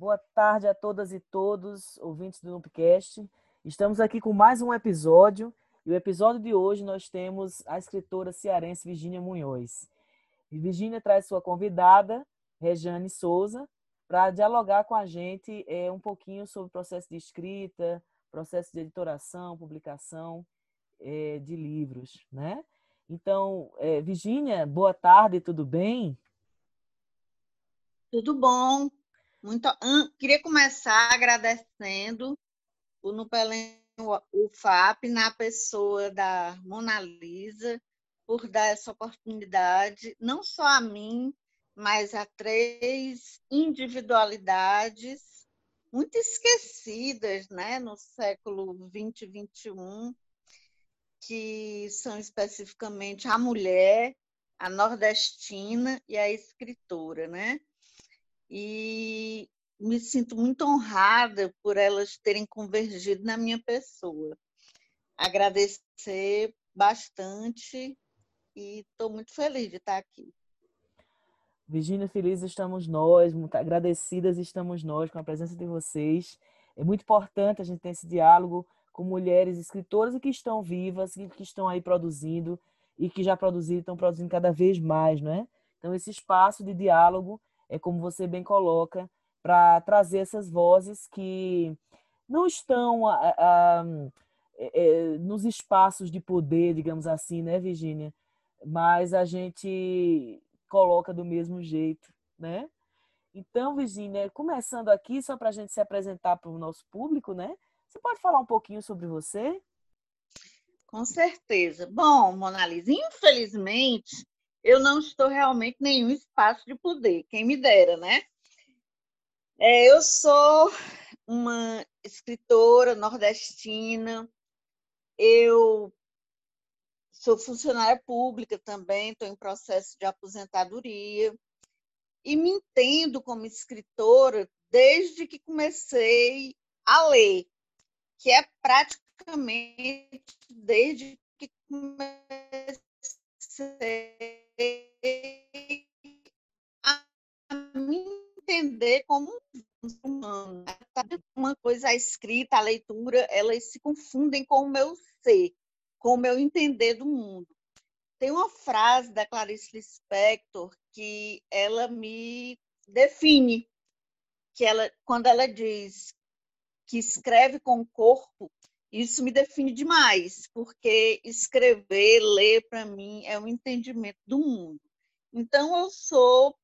Boa tarde a todas e todos, ouvintes do Nupcast. Estamos aqui com mais um episódio. E o episódio de hoje nós temos a escritora cearense Virginia Munhoz. E Virginia traz sua convidada, Rejane Souza, para dialogar com a gente é, um pouquinho sobre o processo de escrita, processo de editoração, publicação é, de livros, né? Então, é, Virginia, boa tarde, tudo bem? Tudo bom. Muito, queria começar agradecendo o Nupelém o FAP na pessoa da Mona Lisa por dar essa oportunidade, não só a mim, mas a três individualidades muito esquecidas né, no século 20 e 21, que são especificamente a mulher, a nordestina e a escritora, né? E me sinto muito honrada por elas terem convergido na minha pessoa. Agradecer bastante e estou muito feliz de estar aqui. Virginia, felizes estamos nós, muito agradecidas estamos nós com a presença de vocês. É muito importante a gente ter esse diálogo com mulheres escritoras que estão vivas, que estão aí produzindo e que já produziram, estão produzindo cada vez mais, não é? Então, esse espaço de diálogo é como você bem coloca, para trazer essas vozes que não estão a, a, a, é, nos espaços de poder, digamos assim, né, Virginia? Mas a gente coloca do mesmo jeito, né? Então, Virginia, começando aqui, só para a gente se apresentar para o nosso público, né? Você pode falar um pouquinho sobre você? Com certeza. Bom, Monalisa, infelizmente, eu não estou realmente em nenhum espaço de poder, quem me dera, né? É, eu sou uma escritora nordestina, eu sou funcionária pública também, estou em processo de aposentadoria, e me entendo como escritora desde que comecei a ler que é praticamente desde que comecei a me entender como um humano. Uma coisa, a escrita, a leitura, elas se confundem com o meu ser, com o meu entender do mundo. Tem uma frase da Clarice Lispector que ela me define, que ela, quando ela diz que escreve com o corpo, isso me define demais, porque escrever, ler, para mim, é um entendimento do mundo. Então, eu sou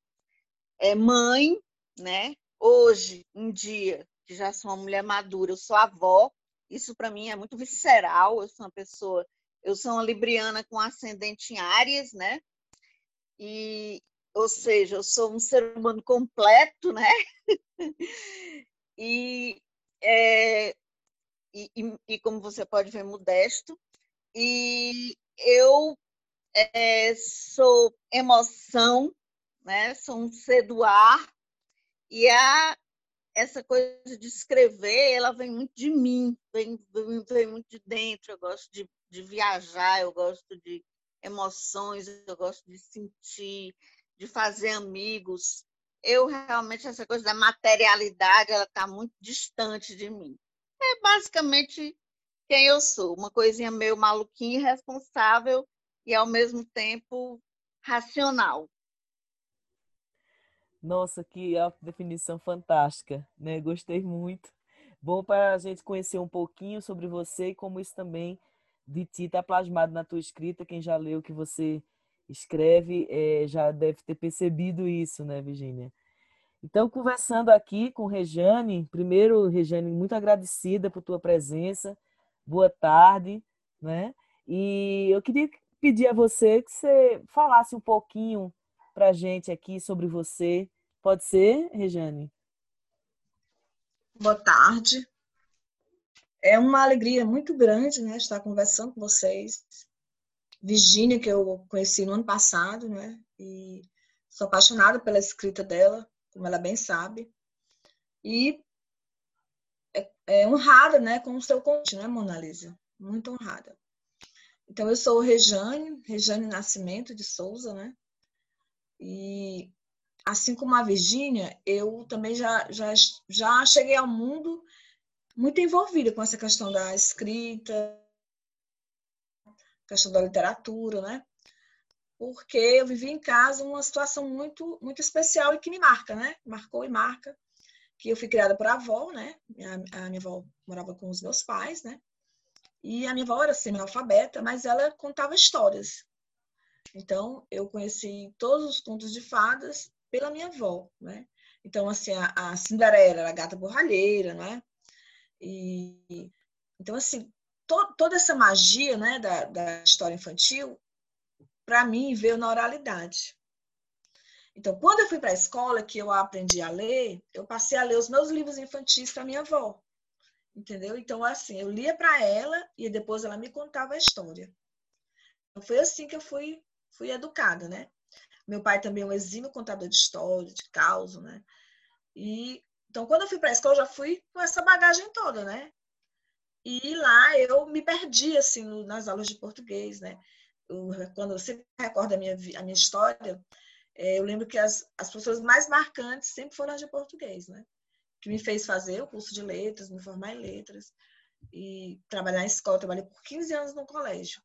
é, mãe, né? Hoje, em dia, que já sou uma mulher madura, eu sou avó, isso para mim é muito visceral, eu sou uma pessoa, eu sou uma libriana com ascendente em áreas, né? E, ou seja, eu sou um ser humano completo, né? e é, e, e, e, como você pode ver, modesto. E eu é, sou emoção, né? sou um ser do ar, e a, essa coisa de escrever, ela vem muito de mim, vem, vem, vem muito de dentro. Eu gosto de, de viajar, eu gosto de emoções, eu gosto de sentir, de fazer amigos eu realmente, essa coisa da materialidade, ela está muito distante de mim. É basicamente quem eu sou, uma coisinha meio maluquinha, irresponsável e, ao mesmo tempo, racional. Nossa, que definição fantástica, né? Gostei muito. Bom para a gente conhecer um pouquinho sobre você e como isso também de ti está plasmado na tua escrita. Quem já leu o que você escreve é, já deve ter percebido isso, né, Virginia? Então, conversando aqui com Rejane, primeiro, Rejane, muito agradecida por tua presença, boa tarde, né? E eu queria pedir a você que você falasse um pouquinho para a gente aqui sobre você. Pode ser, Rejane? Boa tarde. É uma alegria muito grande né, estar conversando com vocês. Virgínia, que eu conheci no ano passado, né? E sou apaixonada pela escrita dela, como ela bem sabe. E é, é honrada, né, com o seu convite, né, Mona Lisa? Muito honrada. Então, eu sou Rejane, Rejane Nascimento de Souza, né? E assim como a Virgínia, eu também já, já, já cheguei ao mundo muito envolvida com essa questão da escrita, questão da literatura, né? Porque eu vivi em casa uma situação muito muito especial e que me marca, né? Marcou e marca. Que eu fui criada por avó, né? A, minha avó morava com os meus pais, né? E a minha avó era semi-analfabeta, mas ela contava histórias. Então, eu conheci todos os contos de fadas pela minha avó, né? Então, assim, a, a Cinderela, a gata borralheira, né? E, então, assim, to, toda essa magia né, da, da história infantil, para mim, veio na oralidade. Então, quando eu fui para a escola, que eu aprendi a ler, eu passei a ler os meus livros infantis para minha avó. Entendeu? Então, assim, eu lia para ela e depois ela me contava a história. Então, foi assim que eu fui, fui educada, né? Meu pai também é um exímio contador de história, de causa, né? E então, quando eu fui para a escola, eu já fui com essa bagagem toda, né? E lá eu me perdi, assim, nas aulas de português, né? Eu, quando você recorda a minha, a minha história, é, eu lembro que as, as pessoas mais marcantes sempre foram as de português, né? Que me fez fazer o curso de letras, me formar em letras e trabalhar em escola. Eu trabalhei por 15 anos no colégio.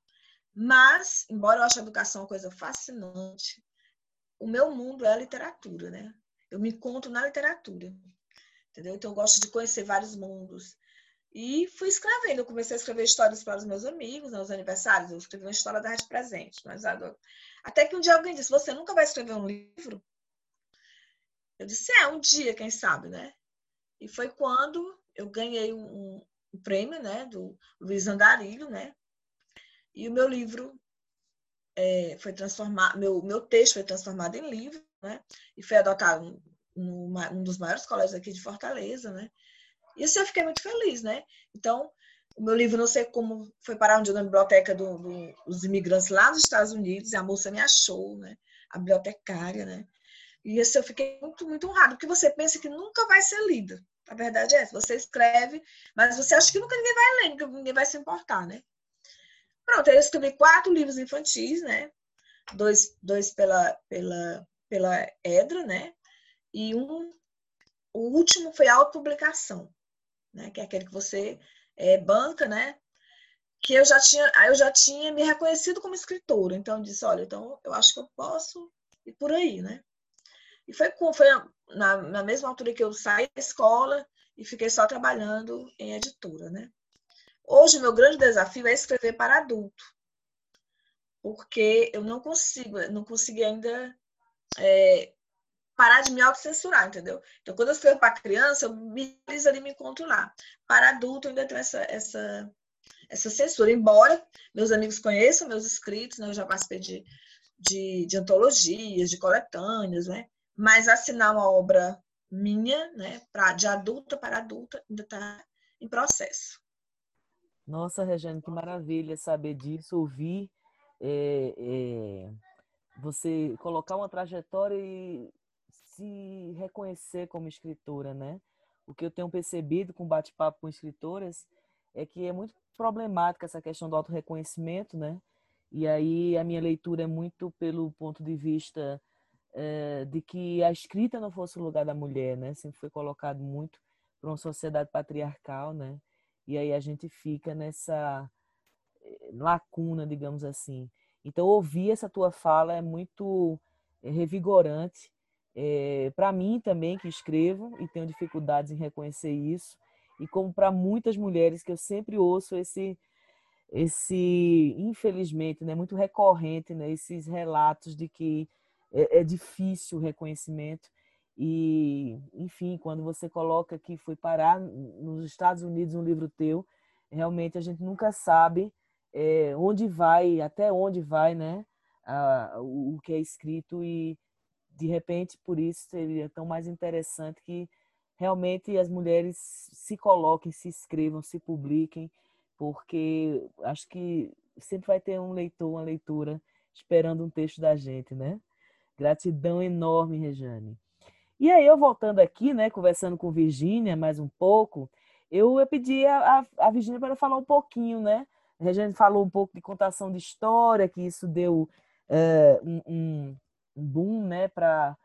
Mas, embora eu ache a educação uma coisa fascinante, o meu mundo é a literatura, né? Eu me encontro na literatura entendeu? Então eu gosto de conhecer vários mundos. E fui escrevendo, eu comecei a escrever histórias para os meus amigos, nos aniversários, eu escrevi uma história da Rede Presente, mas. Até que um dia alguém disse, você nunca vai escrever um livro? Eu disse, é, um dia, quem sabe, né? E foi quando eu ganhei um, um prêmio, né, do Luiz Andarilho, né? E o meu livro é, foi transformado, meu, meu texto foi transformado em livro, né? E foi adotado numa, um dos maiores colégios aqui de Fortaleza, né? Isso eu fiquei muito feliz, né? Então, o meu livro, não sei como, foi parar um dia na biblioteca do, do, dos imigrantes lá nos Estados Unidos, e a moça me achou, né? A bibliotecária, né? E isso eu fiquei muito, muito honrado, porque você pensa que nunca vai ser lida. A verdade é essa, você escreve, mas você acha que nunca ninguém vai ler, ninguém vai se importar, né? Pronto, eu escrevi quatro livros infantis, né? Dois, dois pela, pela, pela Edra, né? E um, o último foi a autopublicação, né? que é aquele que você é, banca, né? Que eu já tinha, eu já tinha me reconhecido como escritora. Então, eu disse, olha, então eu acho que eu posso ir por aí, né? E foi, foi na, na mesma altura que eu saí da escola e fiquei só trabalhando em editora, né? Hoje, meu grande desafio é escrever para adulto, porque eu não consigo, não consegui ainda é, parar de me autocensurar, entendeu? Então, quando eu escrevo para criança, eu me ali me encontro lá. Para adulto, eu ainda tenho essa, essa, essa censura. Embora meus amigos conheçam meus escritos, né? eu já participei de, de, de antologias, de coletâneas, né? Mas assinar uma obra minha, né, pra, de adulta para adulta, ainda está em processo. Nossa, Regiane, que maravilha saber disso, ouvir é, é, você colocar uma trajetória e se reconhecer como escritora, né? O que eu tenho percebido com bate-papo com escritoras é que é muito problemática essa questão do autorreconhecimento, né? E aí a minha leitura é muito pelo ponto de vista é, de que a escrita não fosse o lugar da mulher, né? Sempre foi colocado muito para uma sociedade patriarcal, né? E aí a gente fica nessa eh, lacuna, digamos assim. Então ouvir essa tua fala é muito revigorante é, para mim também, que escrevo e tenho dificuldades em reconhecer isso, e como para muitas mulheres que eu sempre ouço esse, esse infelizmente, né, muito recorrente, né, esses relatos de que é, é difícil o reconhecimento. E, enfim, quando você coloca que foi parar nos Estados Unidos um livro teu, realmente a gente nunca sabe é, onde vai, até onde vai, né, o que é escrito e de repente, por isso seria tão mais interessante que realmente as mulheres se coloquem, se escrevam, se publiquem, porque acho que sempre vai ter um leitor, uma leitura esperando um texto da gente, né? Gratidão enorme, Rejane. E aí, eu voltando aqui, né, conversando com Virgínia mais um pouco, eu, eu pedi a, a, Virgínia para falar um pouquinho, né? A Rejane falou um pouco de contação de história, que isso deu é, um boom né, para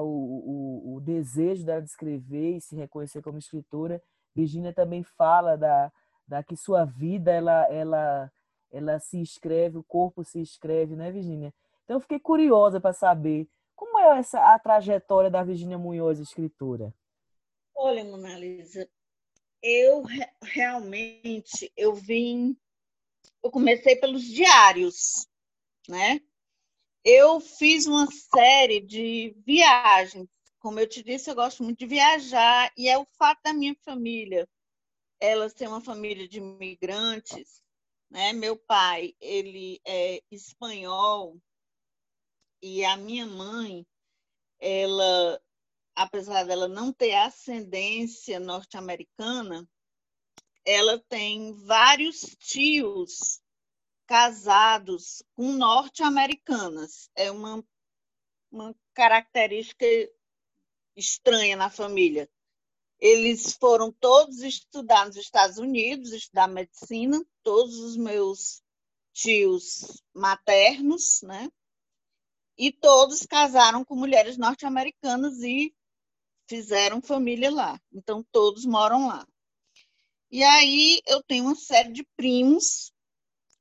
o, o, o, desejo dela de escrever e se reconhecer como escritora, Virginia também fala da, da que sua vida ela, ela, ela se escreve, o corpo se escreve, né, Virginia? Então eu fiquei curiosa para saber como é essa a trajetória da Virginia Munhoz, escritora. Olha, Mona Lisa, eu realmente eu vim, eu comecei pelos diários, né? Eu fiz uma série de viagens. Como eu te disse, eu gosto muito de viajar e é o fato da minha família, ela ser uma família de imigrantes, né? Meu pai, ele é espanhol e a minha mãe, ela, apesar dela não ter ascendência norte-americana, ela tem vários tios casados com norte-americanas. É uma, uma característica estranha na família. Eles foram todos estudar nos Estados Unidos, estudar medicina, todos os meus tios maternos, né? E todos casaram com mulheres norte-americanas e fizeram família lá. Então, todos moram lá. E aí eu tenho uma série de primos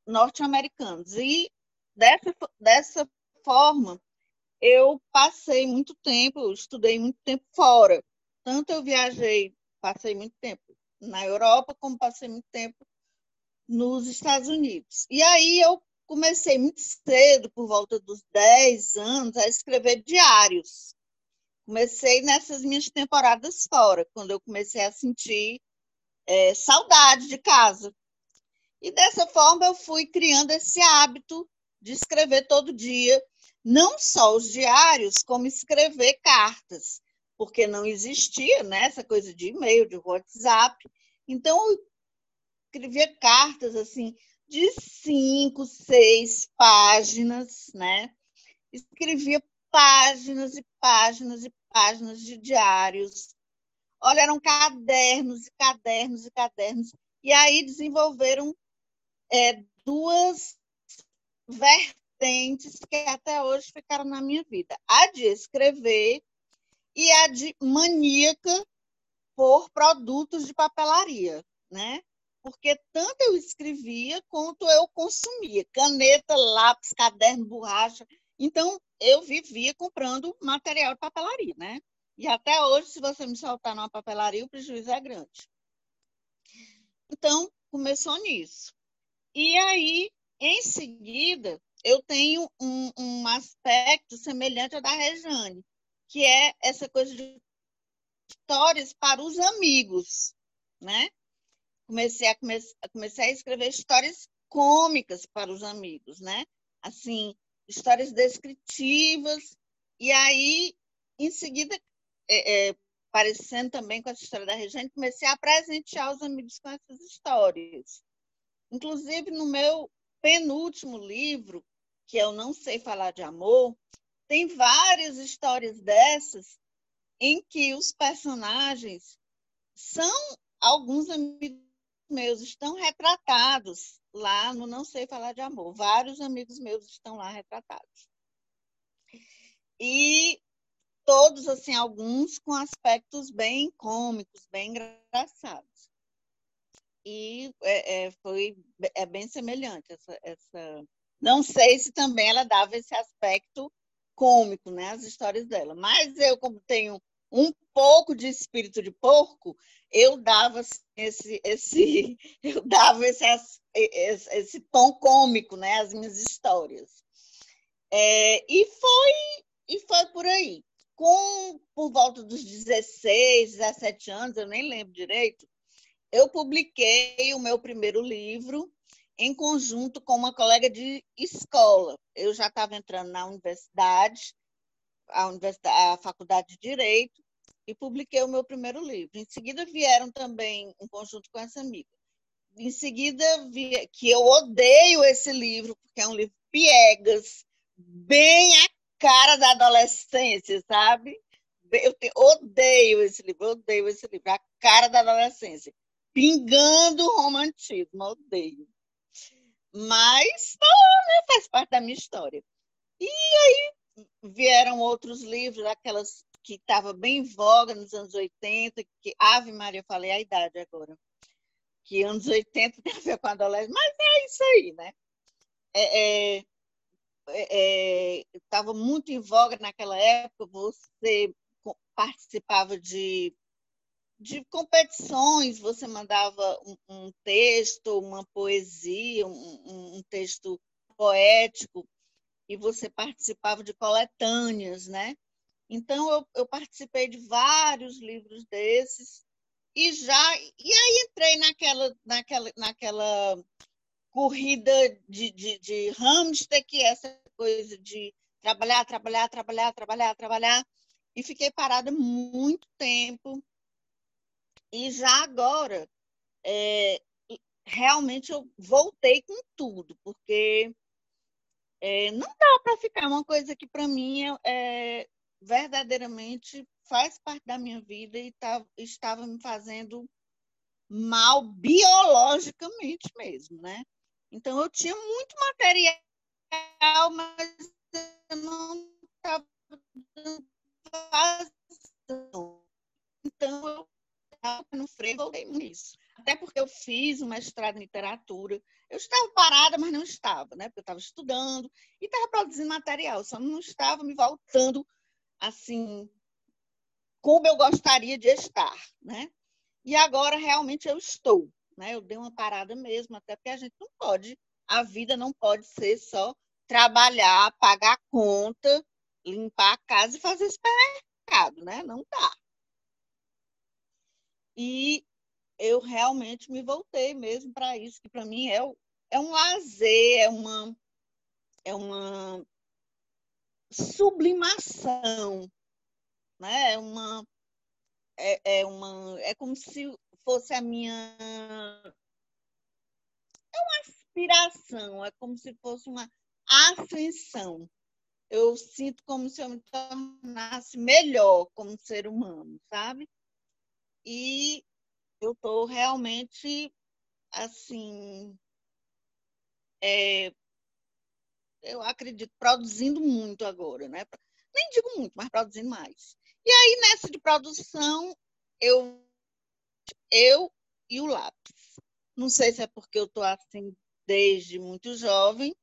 norte-americanos. E dessa, dessa forma, eu passei muito tempo, eu estudei muito tempo fora. Tanto eu viajei, passei muito tempo na Europa, como passei muito tempo nos Estados Unidos. E aí eu comecei muito cedo, por volta dos 10 anos, a escrever diários. Comecei nessas minhas temporadas fora, quando eu comecei a sentir é, saudade de casa. E dessa forma eu fui criando esse hábito de escrever todo dia, não só os diários, como escrever cartas, porque não existia né, essa coisa de e-mail, de WhatsApp. Então, eu escrevia cartas assim de cinco, seis páginas, né? Escrevia páginas e páginas e páginas de diários. Olha, eram cadernos e cadernos e cadernos. E aí desenvolveram é, duas vertentes que até hoje ficaram na minha vida: a de escrever e a de maníaca por produtos de papelaria, né? Porque tanto eu escrevia quanto eu consumia caneta, lápis, caderno, borracha. Então eu vivia comprando material de papelaria, né? E até hoje, se você me soltar numa papelaria, o prejuízo é grande. Então, começou nisso. E aí, em seguida, eu tenho um, um aspecto semelhante ao da Rejane, que é essa coisa de histórias para os amigos, né? Comecei a, come comecei a escrever histórias cômicas para os amigos, né? Assim, histórias descritivas, e aí, em seguida, é, é, parecendo também com essa história da Regina, comecei a presentear os amigos com essas histórias. Inclusive, no meu penúltimo livro, que eu não sei falar de amor, tem várias histórias dessas em que os personagens são alguns amigos meus estão retratados lá no Não Sei Falar de Amor. Vários amigos meus estão lá retratados. E todos, assim, alguns com aspectos bem cômicos, bem engraçados e é, é, foi é bem semelhante essa, essa. Não sei se também ela dava esse aspecto cômico, né, as histórias dela. Mas eu, como tenho um pouco de espírito de porco, eu dava assim, esse, esse, eu dava esse, esse, esse tom cômico, né, às minhas histórias. É, e foi e foi por aí. Com por volta dos 16, 17 anos, eu nem lembro direito, eu publiquei o meu primeiro livro em conjunto com uma colega de escola. Eu já estava entrando na universidade, a, universidade, a faculdade de Direito, e publiquei o meu primeiro livro. Em seguida vieram também em conjunto com essa amiga. Em seguida, que eu odeio esse livro, porque é um livro piegas, bem a cara da adolescência, sabe? Eu te, odeio esse livro, odeio esse livro, a cara da adolescência pingando romantismo, odeio. Mas tá, né, faz parte da minha história. E aí vieram outros livros, aquelas que estavam bem em voga nos anos 80, que Ave Maria, falei a idade agora, que anos 80 tem a ver com adolescente, mas é isso aí, né? É, é, estava é, muito em voga naquela época, você participava de, de competições, você mandava um, um texto, uma poesia, um, um, texto poético, e você participava de coletâneas, né? Então, eu, eu participei de vários livros desses, e já e aí entrei naquela naquela naquela corrida de, de, de hamster que é essa coisa de trabalhar trabalhar trabalhar trabalhar trabalhar e fiquei parada muito tempo e já agora é, realmente eu voltei com tudo porque é, não dá para ficar uma coisa que para mim é, é verdadeiramente faz parte da minha vida e tá, estava me fazendo mal biologicamente mesmo, né? Então eu tinha muito material, mas eu não estava dando Então eu no freio, voltei nisso. Até porque eu fiz um mestrado em literatura. Eu estava parada, mas não estava, né? Porque eu estava estudando e estava produzindo material, só não estava me voltando assim como eu gostaria de estar, né? E agora realmente eu estou, né? Eu dei uma parada mesmo, até porque a gente não pode, a vida não pode ser só trabalhar, pagar conta, limpar a casa e fazer supermercado, né? Não dá. E eu realmente me voltei mesmo para isso, que para mim é, é um lazer, é uma, é uma sublimação né? É uma é, é uma é como se fosse a minha é uma aspiração, é como se fosse uma ascensão. Eu sinto como se eu me tornasse melhor como ser humano, sabe? E eu estou realmente assim é, eu acredito produzindo muito agora, né? Nem digo muito, mas produzindo mais. E aí, nessa de produção, eu, eu e o lápis. Não sei se é porque eu estou assim desde muito jovem.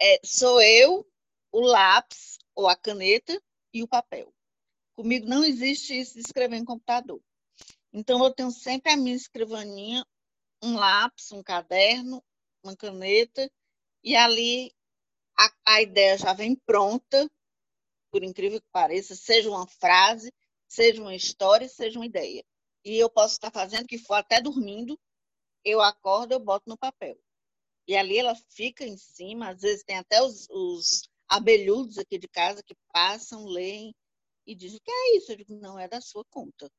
É, sou eu, o lápis, ou a caneta, e o papel. Comigo não existe isso de escrever em computador. Então, eu tenho sempre a minha escrivaninha, um lápis, um caderno, uma caneta, e ali a, a ideia já vem pronta, por incrível que pareça, seja uma frase, seja uma história, seja uma ideia. E eu posso estar fazendo que for até dormindo, eu acordo, eu boto no papel. E ali ela fica em cima, às vezes tem até os, os abelhudos aqui de casa que passam, leem e dizem: o que é isso? Eu digo: não, é da sua conta.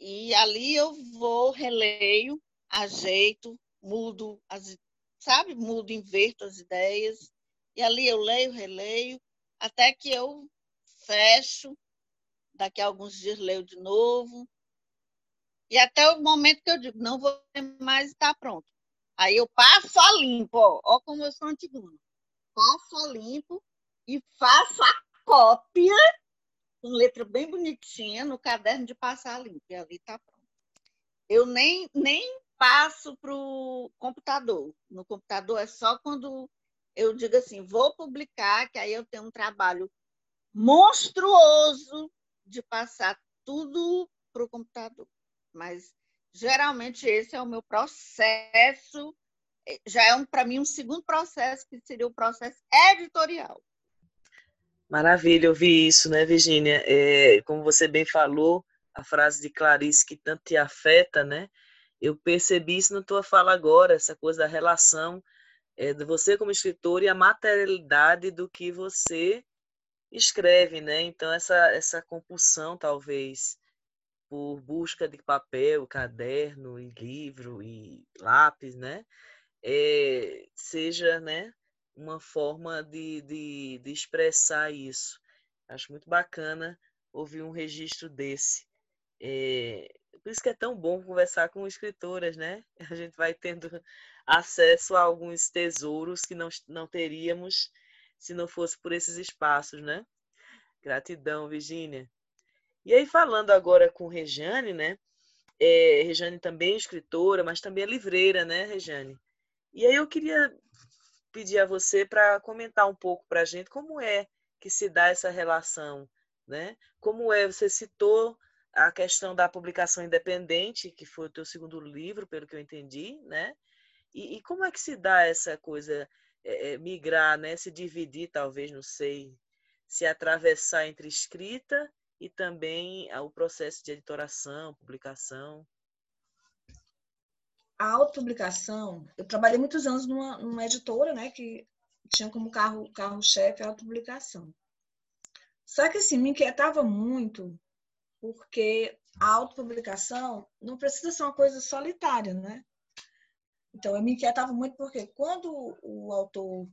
E ali eu vou, releio, ajeito, mudo, as, sabe? Mudo, inverto as ideias. E ali eu leio, releio, até que eu fecho, daqui a alguns dias leio de novo. E até o momento que eu digo, não vou mais estar pronto. Aí eu passo a limpo, ó, ó como eu sou antigona. Passo a limpo e faço a cópia com letra bem bonitinha no caderno de passar limpo. E ali está pronto. Eu nem, nem passo para o computador. No computador é só quando eu digo assim, vou publicar, que aí eu tenho um trabalho monstruoso de passar tudo para o computador. Mas geralmente esse é o meu processo, eh, já é um, para mim um segundo processo, que seria o processo editorial. Maravilha, eu vi isso, né, Virginia? É, como você bem falou, a frase de Clarice que tanto te afeta, né? Eu percebi isso na tua fala agora, essa coisa da relação é, de você como escritor e a materialidade do que você escreve, né? Então essa essa compulsão talvez por busca de papel, caderno e livro e lápis, né? É, seja, né? Uma forma de, de, de expressar isso. Acho muito bacana ouvir um registro desse. É, por isso que é tão bom conversar com escritoras, né? A gente vai tendo acesso a alguns tesouros que não, não teríamos se não fosse por esses espaços, né? Gratidão, Virgínia. E aí, falando agora com Rejane, né? É, Rejane também é escritora, mas também é livreira, né, Rejane? E aí eu queria pedir a você para comentar um pouco para a gente como é que se dá essa relação, né? Como é, você citou a questão da publicação independente, que foi o teu segundo livro, pelo que eu entendi, né? E, e como é que se dá essa coisa, é, migrar, né? Se dividir, talvez, não sei, se atravessar entre escrita e também o processo de editoração, publicação? A autopublicação, eu trabalhei muitos anos numa, numa editora, né, que tinha como carro carro-chefe a autopublicação. Só que assim, me inquietava muito, porque a autopublicação não precisa ser uma coisa solitária, né? Então, eu me inquietava muito porque quando o autor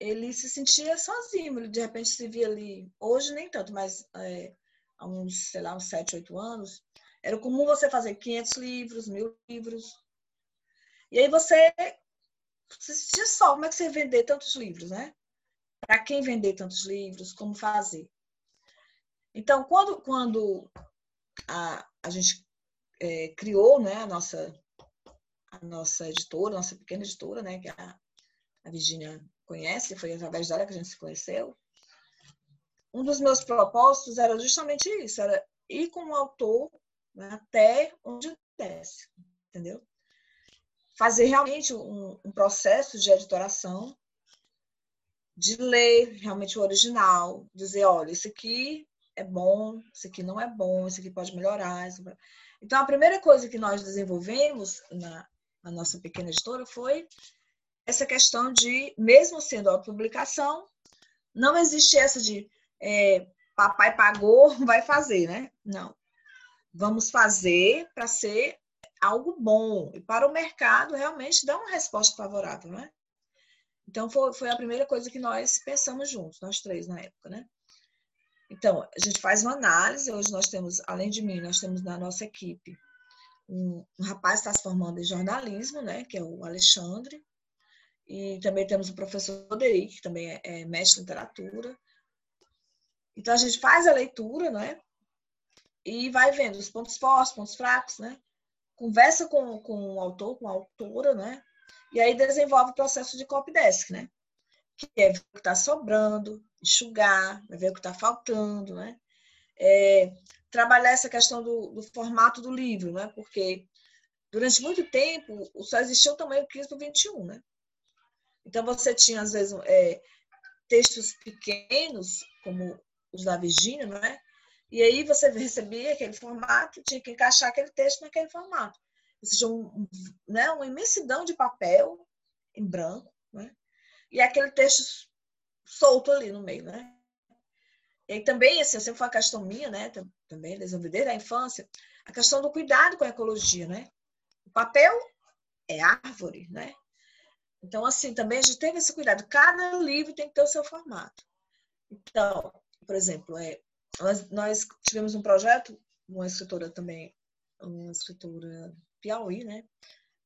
ele se sentia sozinho, ele de repente se via ali, hoje nem tanto, mas é, há uns, sei lá, uns 7, 8 anos, era comum você fazer 500 livros, mil livros, e aí você se só, como é que você vender tantos livros, né? Para quem vender tantos livros, como fazer? Então, quando, quando a, a gente é, criou né, a, nossa, a nossa editora, nossa pequena editora, né, que a, a Virginia conhece, foi através dela que a gente se conheceu. Um dos meus propósitos era justamente isso, era ir com o autor até onde desce, entendeu? Fazer realmente um, um processo de editoração, de ler realmente o original, dizer, olha, isso aqui é bom, isso aqui não é bom, isso aqui pode melhorar. Então, a primeira coisa que nós desenvolvemos na, na nossa pequena editora foi essa questão de, mesmo sendo autopublicação, não existe essa de é, papai pagou, vai fazer, né? Não. Vamos fazer para ser algo bom e para o mercado realmente dar uma resposta favorável, né? Então, foi, foi a primeira coisa que nós pensamos juntos, nós três na época, né? Então, a gente faz uma análise. Hoje nós temos, além de mim, nós temos na nossa equipe um, um rapaz que está se formando em jornalismo, né? Que é o Alexandre. E também temos o professor Roderick, que também é, é mestre em literatura. Então a gente faz a leitura, né? E vai vendo os pontos fortes, pontos fracos, né? Conversa com, com o autor, com a autora, né? E aí desenvolve o processo de copy desk, né? Que é ver o que está sobrando, enxugar, ver o que está faltando, né? É, trabalhar essa questão do, do, formato do livro, né? Porque durante muito tempo só existia o tamanho Cristo 21, né? Então, você tinha, às vezes, é, textos pequenos, como os da Virgínia, não é? E aí você recebia aquele formato, tinha que encaixar aquele texto naquele formato. Ou seja, um, né, uma imensidão de papel em branco, né? e aquele texto solto ali no meio, né? E também, assim, sempre foi uma questão minha, né? Também desde a infância, a questão do cuidado com a ecologia, né? O papel é árvore, né? Então, assim, também a gente teve esse cuidado. Cada livro tem que ter o seu formato. Então, por exemplo, é, nós, nós tivemos um projeto, uma escritora também, uma escritora Piauí, né?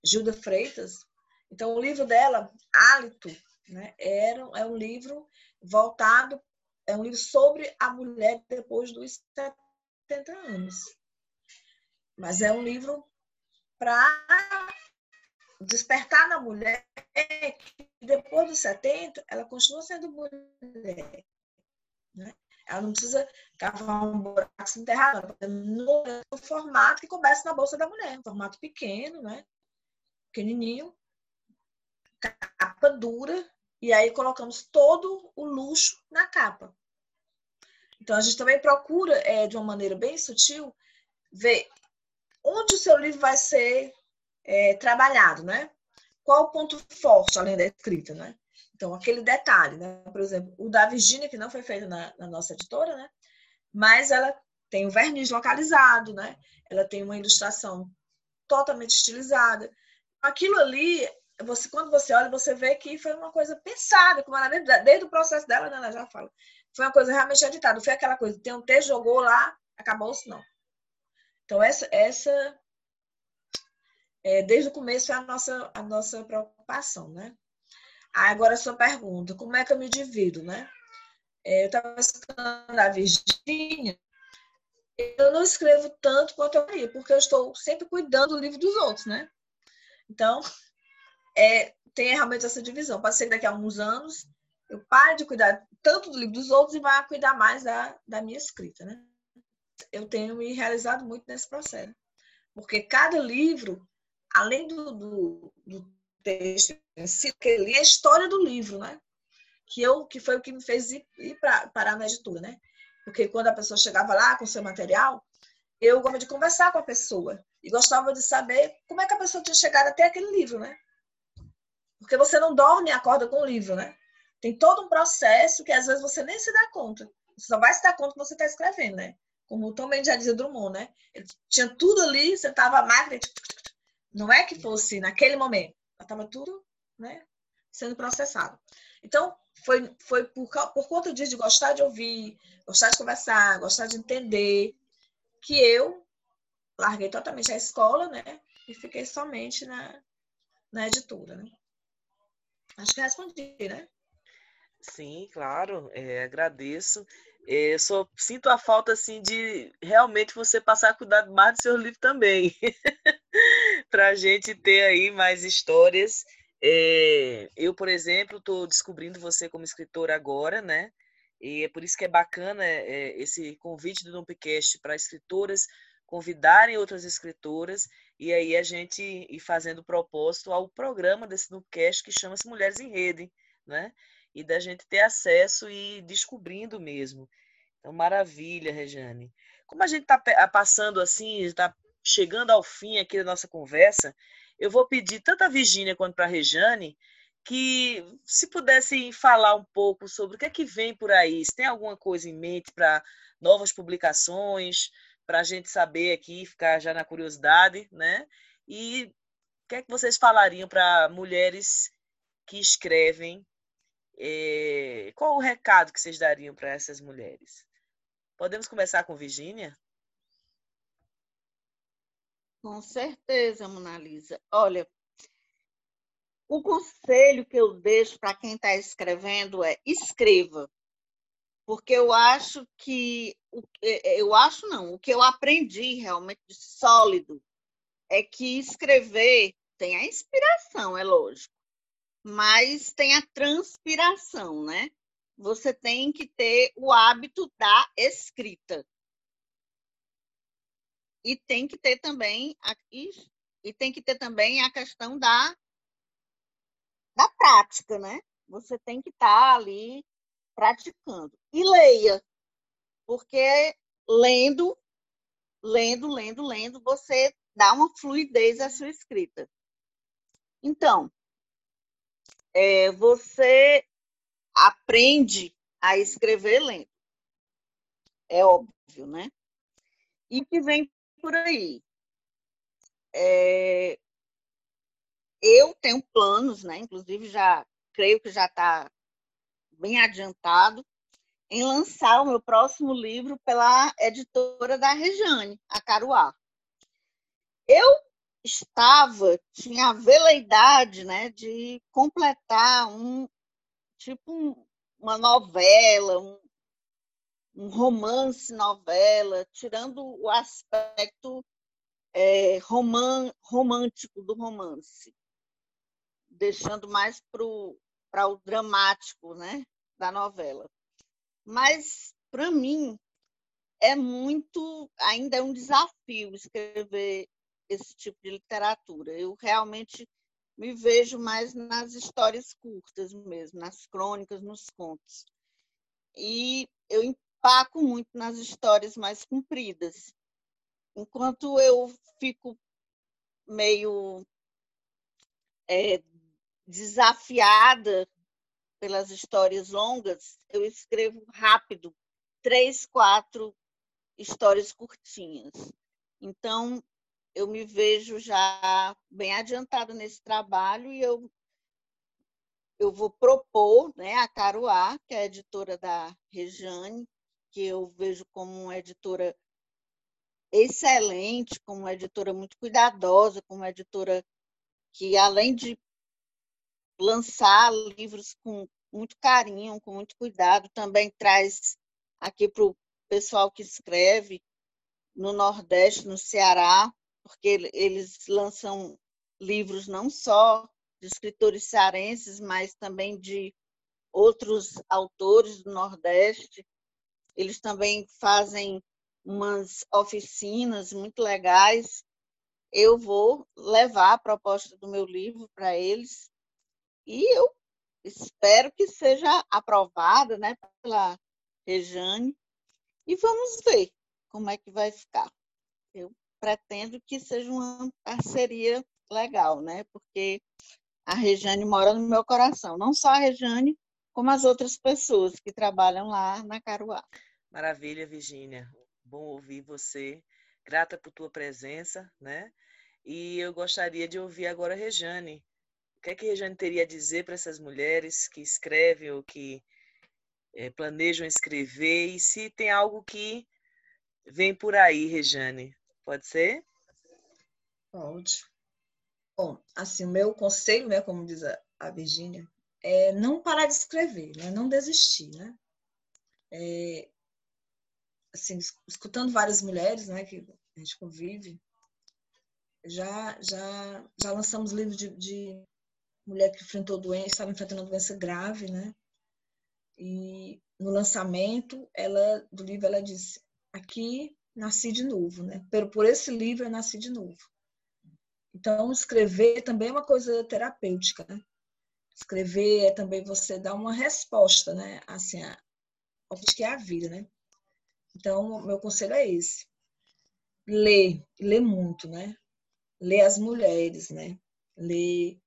Gilda Freitas. Então, o livro dela, Hálito, né? Era, é um livro voltado, é um livro sobre a mulher depois dos 70 anos. Mas é um livro para despertar na mulher que depois dos 70 ela continua sendo mulher. Né? Ela não precisa cavar um buraco se enterrar, no formato que começa na bolsa da mulher, um formato pequeno, né? pequenininho, capa dura, e aí colocamos todo o luxo na capa. Então a gente também procura, é, de uma maneira bem sutil, ver onde o seu livro vai ser é, trabalhado, né? Qual o ponto forte além da escrita, né? Então, aquele detalhe, né? Por exemplo, o da Virginia, que não foi feito na, na nossa editora, né? Mas ela tem o verniz localizado, né? Ela tem uma ilustração totalmente estilizada. Aquilo ali, você, quando você olha, você vê que foi uma coisa pensada, como ela, desde o processo dela, né, ela já fala. Foi uma coisa realmente editada. Não foi aquela coisa, tem um texto, jogou lá, acabou-se, não. Então, essa, essa é, desde o começo é a nossa, a nossa preocupação, né? Agora a sua pergunta, como é que eu me divido, né? É, eu estava escutando a Virgínia, eu não escrevo tanto quanto eu queria, porque eu estou sempre cuidando do livro dos outros, né? Então, é, tem realmente essa divisão. Pode ser que daqui a alguns anos eu pare de cuidar tanto do livro dos outros e vá cuidar mais da, da minha escrita, né? Eu tenho me realizado muito nesse processo. Porque cada livro, além do, do, do texto que eu li, é a história do livro, né? Que, eu, que foi o que me fez ir, ir para parar na editora, né? Porque quando a pessoa chegava lá com seu material, eu gostava de conversar com a pessoa e gostava de saber como é que a pessoa tinha chegado até aquele livro, né? Porque você não dorme e acorda com o livro, né? Tem todo um processo que às vezes você nem se dá conta. Você só vai se dar conta que você está escrevendo, né? Como o Tom já dizia Drummond, né? Ele tinha tudo ali, você estava a máquina. Não é que fosse naquele momento. Estava tudo né, sendo processado. Então, foi, foi por, por conta disso, de gostar de ouvir, gostar de conversar, gostar de entender, que eu larguei totalmente a escola, né? E fiquei somente na, na editora, né? Acho que respondi, né? Sim, claro, é, agradeço. É, só sinto a falta assim de realmente você passar a cuidar mais do seu livro também, para a gente ter aí mais histórias. É, eu, por exemplo, estou descobrindo você como escritora agora, né? E é por isso que é bacana é, esse convite do Dumpcast para escritoras convidarem outras escritoras e aí a gente ir fazendo propósito ao programa desse Dumpcast que chama-se Mulheres em Rede, né? E da gente ter acesso e descobrindo mesmo. Então, maravilha, Rejane. Como a gente está passando assim, está chegando ao fim aqui da nossa conversa, eu vou pedir tanto a Virgínia quanto para a Rejane que se pudessem falar um pouco sobre o que é que vem por aí, se tem alguma coisa em mente para novas publicações, para a gente saber aqui, ficar já na curiosidade, né? E o que é que vocês falariam para mulheres que escrevem? Eh, qual o recado que vocês dariam para essas mulheres? Podemos começar com Virgínia? Com certeza, Mona Lisa. Olha, o conselho que eu deixo para quem está escrevendo é escreva, porque eu acho que é, é, eu acho não, o que eu aprendi realmente sólido é que escrever tem a inspiração, é lógico, mas tem a transpiração, né? Você tem que ter o hábito da escrita. E tem que ter também a, e, tem que ter também a questão da da prática, né? Você tem que estar tá ali praticando. E leia, porque lendo, lendo, lendo, lendo, você dá uma fluidez à sua escrita. Então, é, você aprende a escrever lendo. É óbvio, né? E que vem por aí. É, eu tenho planos, né? Inclusive já creio que já está bem adiantado em lançar o meu próximo livro pela editora da Rejane, a Caruá. Eu estava, tinha a veleidade, né, de completar um tipo um, uma novela, um, um, romance novela, tirando o aspecto é, roman, romântico do romance deixando mais para o dramático né, da novela. Mas, para mim, é muito, ainda é um desafio escrever esse tipo de literatura. Eu realmente me vejo mais nas histórias curtas mesmo, nas crônicas, nos contos. E eu empaco muito nas histórias mais compridas. Enquanto eu fico meio é, desafiada pelas histórias longas, eu escrevo rápido, três, quatro histórias curtinhas. Então, eu me vejo já bem adiantada nesse trabalho e eu, eu vou propor né, a Caruá, que é a editora da Rejane, que eu vejo como uma editora excelente, como uma editora muito cuidadosa, como uma editora que, além de lançar livros com muito carinho, com muito cuidado. Também traz aqui para o pessoal que escreve no Nordeste, no Ceará, porque eles lançam livros não só de escritores cearenses, mas também de outros autores do Nordeste. Eles também fazem umas oficinas muito legais. Eu vou levar a proposta do meu livro para eles e eu espero que seja aprovada né, pela Rejane e vamos ver como é que vai ficar. Eu pretendo que seja uma parceria legal, né? Porque a Rejane mora no meu coração, não só a Rejane, como as outras pessoas que trabalham lá na Caruá. Maravilha, Virgínia. Bom ouvir você. Grata por tua presença, né? E eu gostaria de ouvir agora a Rejane. O que é que a Rejane teria a dizer para essas mulheres que escrevem ou que é, planejam escrever? E se tem algo que vem por aí, Rejane? Pode ser? Pode. Bom, assim, o meu conselho, né, como diz a, a Virgínia, é não parar de escrever, né, não desistir, né? É, assim, escutando várias mulheres, né, que a gente convive, já já já lançamos livros de, de mulher que enfrentou doença, estava enfrentando uma doença grave, né? E no lançamento, ela do livro ela disse: "Aqui nasci de novo, né? Por, por esse livro eu nasci de novo". Então, escrever também é uma coisa terapêutica, né? Escrever é também você dar uma resposta, né? Assim, ao que é a vida, né? Então, meu conselho é esse. Ler, ler muito, né? Ler as mulheres, né? Ler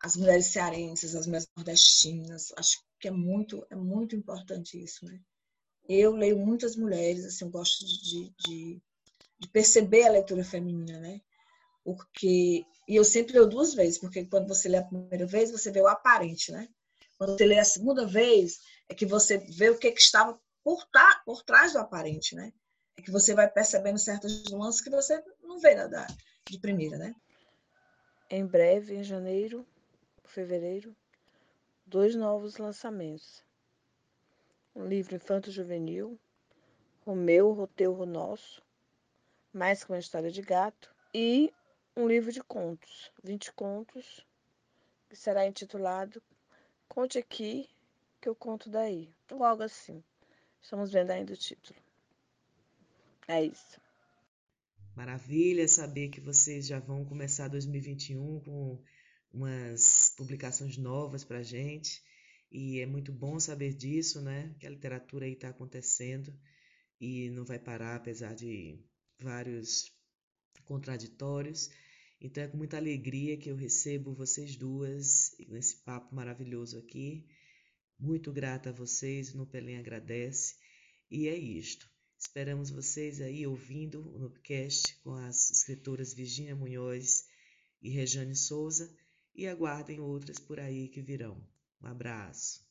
as mulheres cearenses, as mulheres nordestinas. Acho que é muito, é muito importante isso, né? Eu leio muitas mulheres, assim, eu gosto de, de, de perceber a leitura feminina, né? porque e eu sempre leio duas vezes, porque quando você lê a primeira vez, você vê o aparente, né? Quando você lê a segunda vez, é que você vê o que, que estava por, tá, por trás do aparente, né? É que você vai percebendo certas nuances que você não vê nada de primeira, né? Em breve, em janeiro, fevereiro, dois novos lançamentos. Um livro infanto-juvenil, Romeu, Roteiro Nosso, mais que uma história de gato, e um livro de contos, 20 contos, que será intitulado Conte Aqui que eu conto daí. Logo assim. Estamos vendo ainda o título. É isso. Maravilha saber que vocês já vão começar 2021 com umas publicações novas para gente. E é muito bom saber disso, né? Que a literatura aí está acontecendo e não vai parar, apesar de vários contraditórios. Então é com muita alegria que eu recebo vocês duas nesse papo maravilhoso aqui. Muito grata a vocês, o Nupelém agradece. E é isto. Esperamos vocês aí ouvindo o Nupcast com as escritoras Virginia Munhoz e Rejane Souza e aguardem outras por aí que virão. Um abraço.